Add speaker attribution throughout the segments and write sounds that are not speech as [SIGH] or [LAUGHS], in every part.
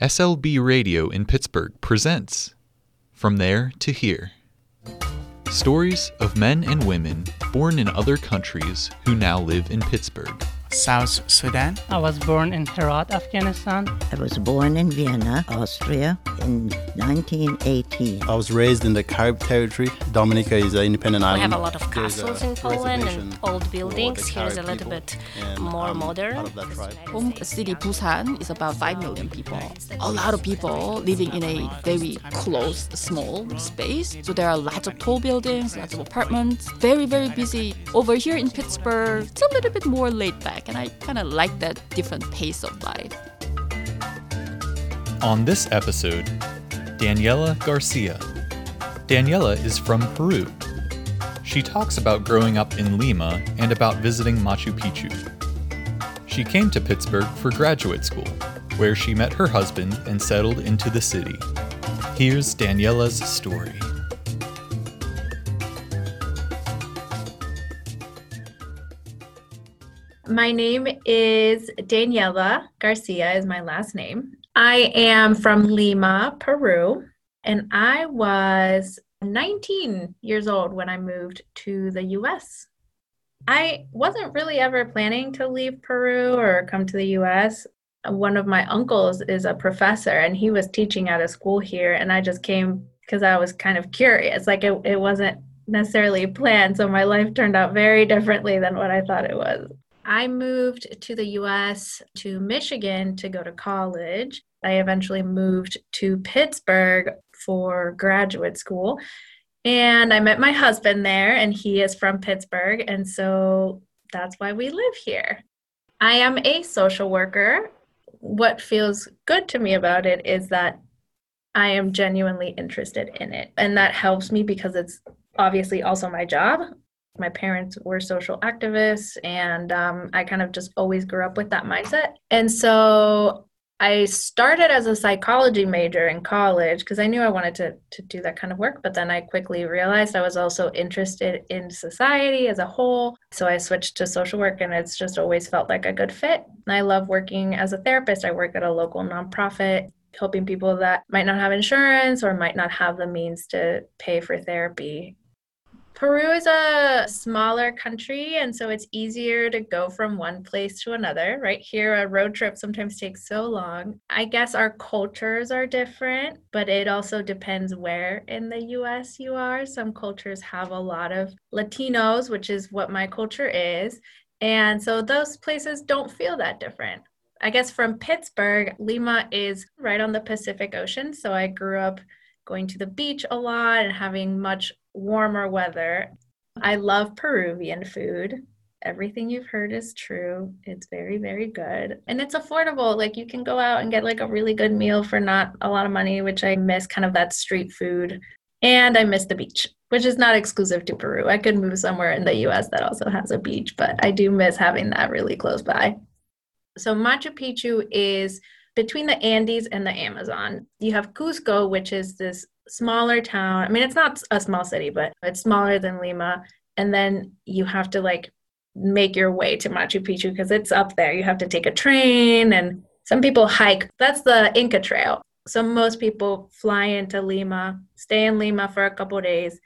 Speaker 1: SLB Radio in Pittsburgh presents From There to Here. Stories of men and women born in other countries who now live in Pittsburgh.
Speaker 2: South Sudan.
Speaker 3: I was born in Herat, Afghanistan.
Speaker 4: I was born in Vienna, Austria in 1918.
Speaker 5: I was raised in the Carib territory. Dominica is an independent
Speaker 6: We
Speaker 5: island.
Speaker 6: have a lot of castles in Poland and old buildings. Here is a little bit more
Speaker 5: I'm
Speaker 6: modern.
Speaker 5: part of that tribe.
Speaker 7: Home city Busan is about 5 million people. A lot of people living in a very closed, small space. So there are lots of tall buildings, lots of apartments, very, very busy. Over here in Pittsburgh, it's a little bit more laid back, and I kind of like that different pace of life.
Speaker 1: On this episode, Daniela Garcia. Daniela is from Peru. She talks about growing up in Lima and about visiting Machu Picchu. She came to Pittsburgh for graduate school, where she met her husband and settled into the city. Here's Daniela's story.
Speaker 8: My name is Daniela Garcia is my last name. I am from Lima, Peru, and I was 19 years old when I moved to the US. I wasn't really ever planning to leave Peru or come to the US. One of my uncles is a professor and he was teaching at a school here and I just came because I was kind of curious. Like it, it wasn't necessarily planned, so my life turned out very differently than what I thought it was. I moved to the US to Michigan to go to college. I eventually moved to Pittsburgh for graduate school. And I met my husband there, and he is from Pittsburgh. And so that's why we live here. I am a social worker. What feels good to me about it is that I am genuinely interested in it. And that helps me because it's obviously also my job my parents were social activists and um, i kind of just always grew up with that mindset. And so i started as a psychology major in college because i knew i wanted to, to do that kind of work but then i quickly realized i was also interested in society as a whole. So i switched to social work and it's just always felt like a good fit. I love working as a therapist. I work at a local nonprofit helping people that might not have insurance or might not have the means to pay for therapy Peru is a smaller country, and so it's easier to go from one place to another. Right here, a road trip sometimes takes so long. I guess our cultures are different, but it also depends where in the US you are. Some cultures have a lot of Latinos, which is what my culture is. And so those places don't feel that different. I guess from Pittsburgh, Lima is right on the Pacific Ocean. So I grew up going to the beach a lot and having much warmer weather. I love Peruvian food. Everything you've heard is true. It's very, very good. And it's affordable. Like you can go out and get like a really good meal for not a lot of money, which I miss kind of that street food. And I miss the beach, which is not exclusive to Peru. I could move somewhere in the US that also has a beach, but I do miss having that really close by. So Machu Picchu is between the Andes and the Amazon. You have Cusco, which is this smaller town. I mean, it's not a small city, but it's smaller than Lima. And then you have to like make your way to Machu Picchu because it's up there. You have to take a train, and some people hike. That's the Inca Trail. So most people fly into Lima, stay in Lima for a couple days,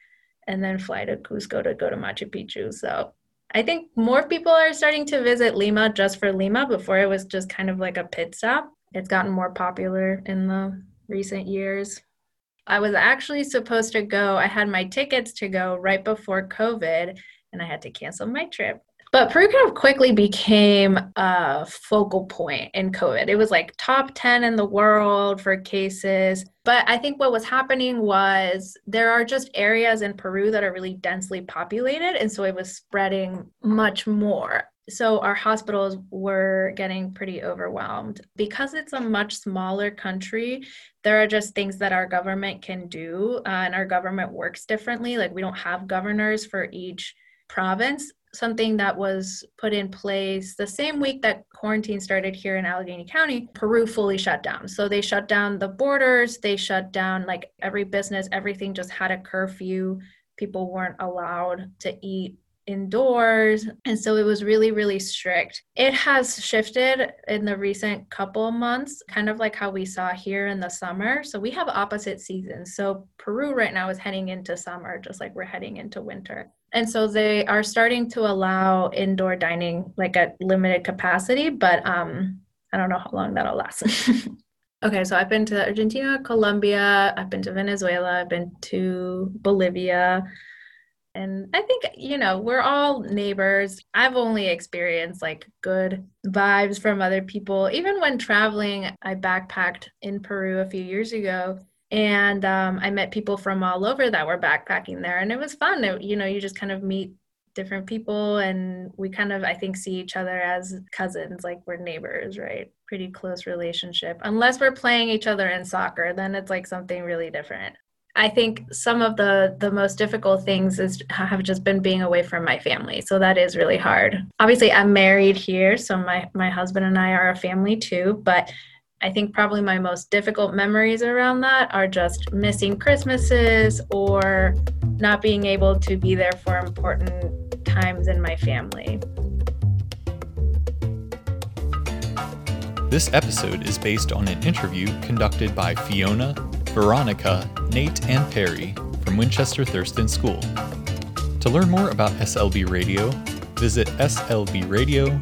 Speaker 8: and then fly to Cusco to go to Machu Picchu. So I think more people are starting to visit Lima just for Lima. Before it was just kind of like a pit stop. It's gotten more popular in the recent years. I was actually supposed to go, I had my tickets to go right before COVID, and I had to cancel my trip. But Peru kind of quickly became a focal point in COVID. It was like top 10 in the world for cases. But I think what was happening was there are just areas in Peru that are really densely populated. And so it was spreading much more so our hospitals were getting pretty overwhelmed because it's a much smaller country there are just things that our government can do uh, and our government works differently like we don't have governors for each province something that was put in place the same week that quarantine started here in Allegheny County, Peru fully shut down. So they shut down the borders, they shut down like every business, everything just had a curfew. People weren't allowed to eat indoors. And so it was really, really strict. It has shifted in the recent couple months, kind of like how we saw here in the summer. So we have opposite seasons. So Peru right now is heading into summer, just like we're heading into winter. And so they are starting to allow indoor dining like at limited capacity, but um, I don't know how long that'll last. [LAUGHS] okay, so I've been to Argentina, Colombia, I've been to Venezuela, I've been to Bolivia. And I think, you know, we're all neighbors. I've only experienced like good vibes from other people. Even when traveling, I backpacked in Peru a few years ago and um, I met people from all over that were backpacking there. And it was fun. It, you know, you just kind of meet different people and we kind of, I think, see each other as cousins, like we're neighbors, right? Pretty close relationship. Unless we're playing each other in soccer, then it's like something really different. I think some of the the most difficult things is have just been being away from my family. So that is really hard. Obviously, I'm married here, so my my husband and I are a family too, but I think probably my most difficult memories around that are just missing Christmases or not being able to be there for important times in my family.
Speaker 1: This episode is based on an interview conducted by Fiona, Veronika, Nate, and Perry from Winchester Thurston School. To learn more about SLB Radio, visit slbradio.org.